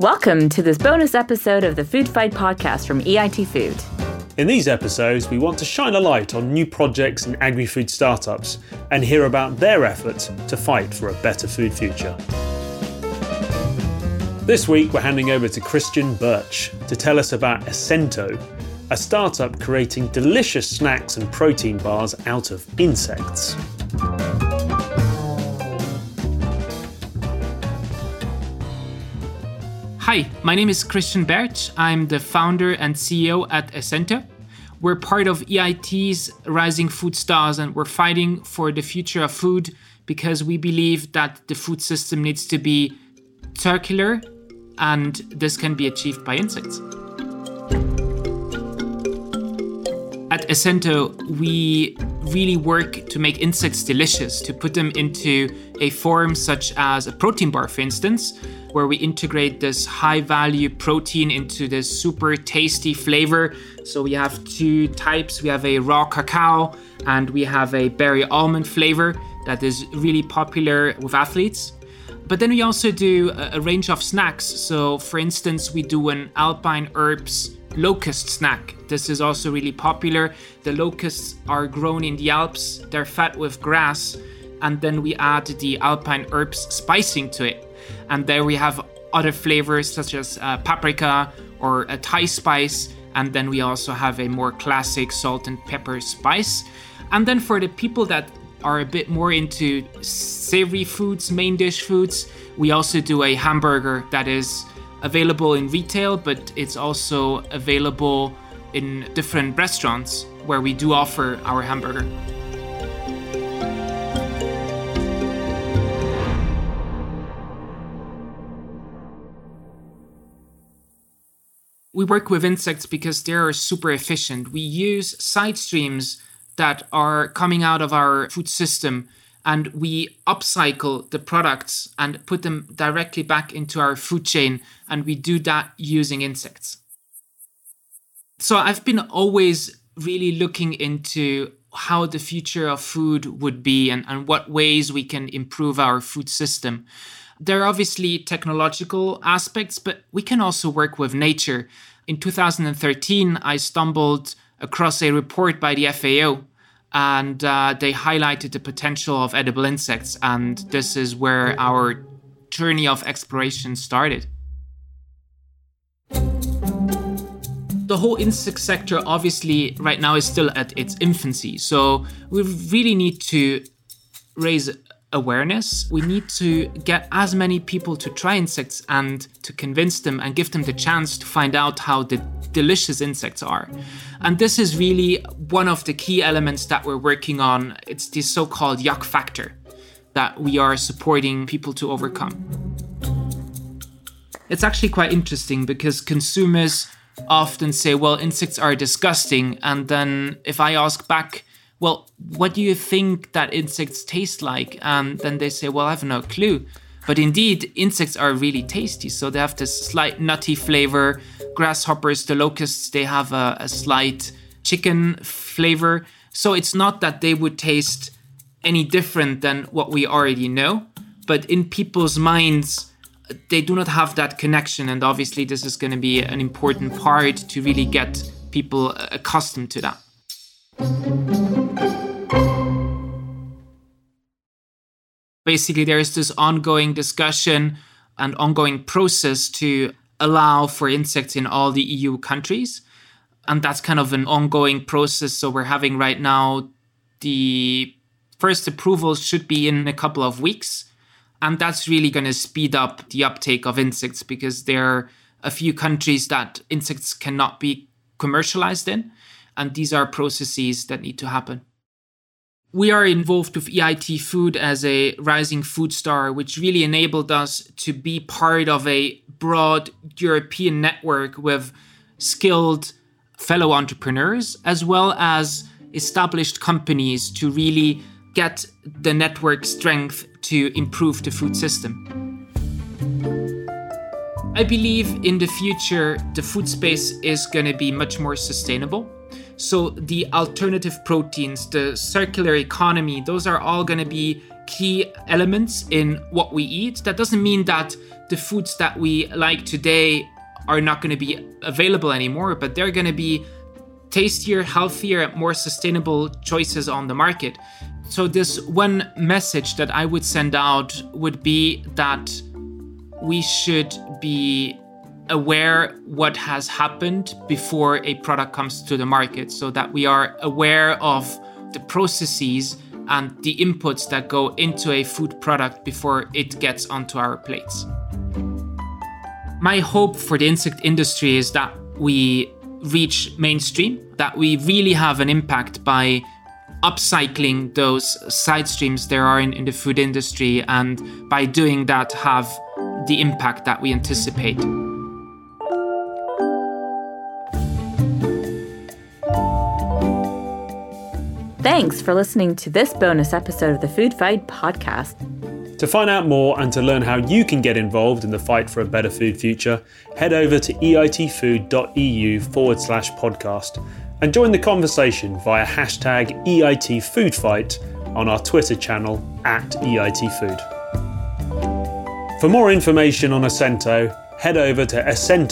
Welcome to this bonus episode of the Food Fight podcast from EIT Food. In these episodes, we want to shine a light on new projects and agri food startups and hear about their efforts to fight for a better food future. This week, we're handing over to Christian Bärtsch to tell us about Essento, a startup creating delicious snacks and protein bars out of insects. Hi, my name is Christian Bärtsch. I'm the founder and CEO at Essento. We're part of EIT's Rising Food Stars and we're fighting for the future of food because we believe that the food system needs to be circular and this can be achieved by insects. At Essento, we really work to make insects delicious, to put them into a form such as a protein bar, for instance, where we integrate this high value protein into this super tasty flavor. So we have two types we have a raw cacao and we have a berry almond flavor that is really popular with athletes. But then we also do a, range of snacks. So, for instance, we do an alpine herbs locust snack. This is also really popular. The locusts are grown in the Alps, they're fed with grass, and then we add the alpine herbs spicing to it. And there we have other flavors such as uh, paprika or a Thai spice, and then we also have a more classic salt and pepper spice. And then for the people that are a bit more into savory foods, main dish foods, we also do a hamburger that is available in retail, but it's also available in different restaurants where we do offer our hamburger. We work with insects because they are super efficient. We use side streams that are coming out of our food system and we upcycle the products and put them directly back into our food chain and we do that using insects. So i've been always really looking into how the future of food would be and, and what ways we can improve our food system. There are obviously technological aspects but we can also work with nature in 2013 i stumbled across a report by the fao and uh, they highlighted the potential of edible insects. And this is where our journey of exploration started. The whole insect sector, obviously, right now is still at its infancy. So we really need to raise awareness. We need to get as many people to try insects and to convince them and give them the chance to find out how the delicious insects are. And this is really one of the key elements that we're working on. It's the so called yuck factor that we are supporting people to overcome. It's actually quite interesting because consumers often say, well, insects are disgusting. And then if I ask back, well, what do you think that insects taste like? And then they say, well, I have no clue. But indeed, insects are really tasty. So they have this slight nutty flavor. Grasshoppers, the locusts, they have a, a slight chicken flavor. So it's not that they would taste any different than what we already know. But in people's minds, they do not have that connection. And obviously, this is going to be an important part to really get people accustomed to that. Basically, there is this ongoing discussion and ongoing process to allow for insects in all the EU countries. And that's kind of an ongoing process. So we're having right now the first approvals should be in a couple of weeks. And that's really going to speed up the uptake of insects because there are a few countries that insects cannot be commercialized in. And these are processes that need to happen. We are involved with EIT Food as a rising food star, which really enabled us to be part of a broad European network with skilled fellow entrepreneurs, as well as established companies to really get the network strength to improve the food system. I believe in the future, the food space is going to be much more sustainable. So the alternative proteins, the circular economy, those are all going to be key elements in what we eat. That doesn't mean that the foods that we like today are not going to be available anymore, but they're going to be tastier, healthier, more sustainable choices on the market. So, this one message that I would send out would be that we should be aware what has happened before a product comes to the market so that we are aware of the processes and the inputs that go into a food product before it gets onto our plates. My hope for the insect industry is that we reach mainstream, that we really have an impact by upcycling those side streams there are in, in the food industry, and by doing that, have the impact that we anticipate. Thanks for listening to this bonus episode of the Food Fight podcast. To find out more and to learn how you can get involved in the fight for a better food future, head over to eitfood.eu forward slash podcast and join the conversation via hashtag EITFoodFight on our Twitter channel at EITFood. For more information on Essento, head over to essento.ch.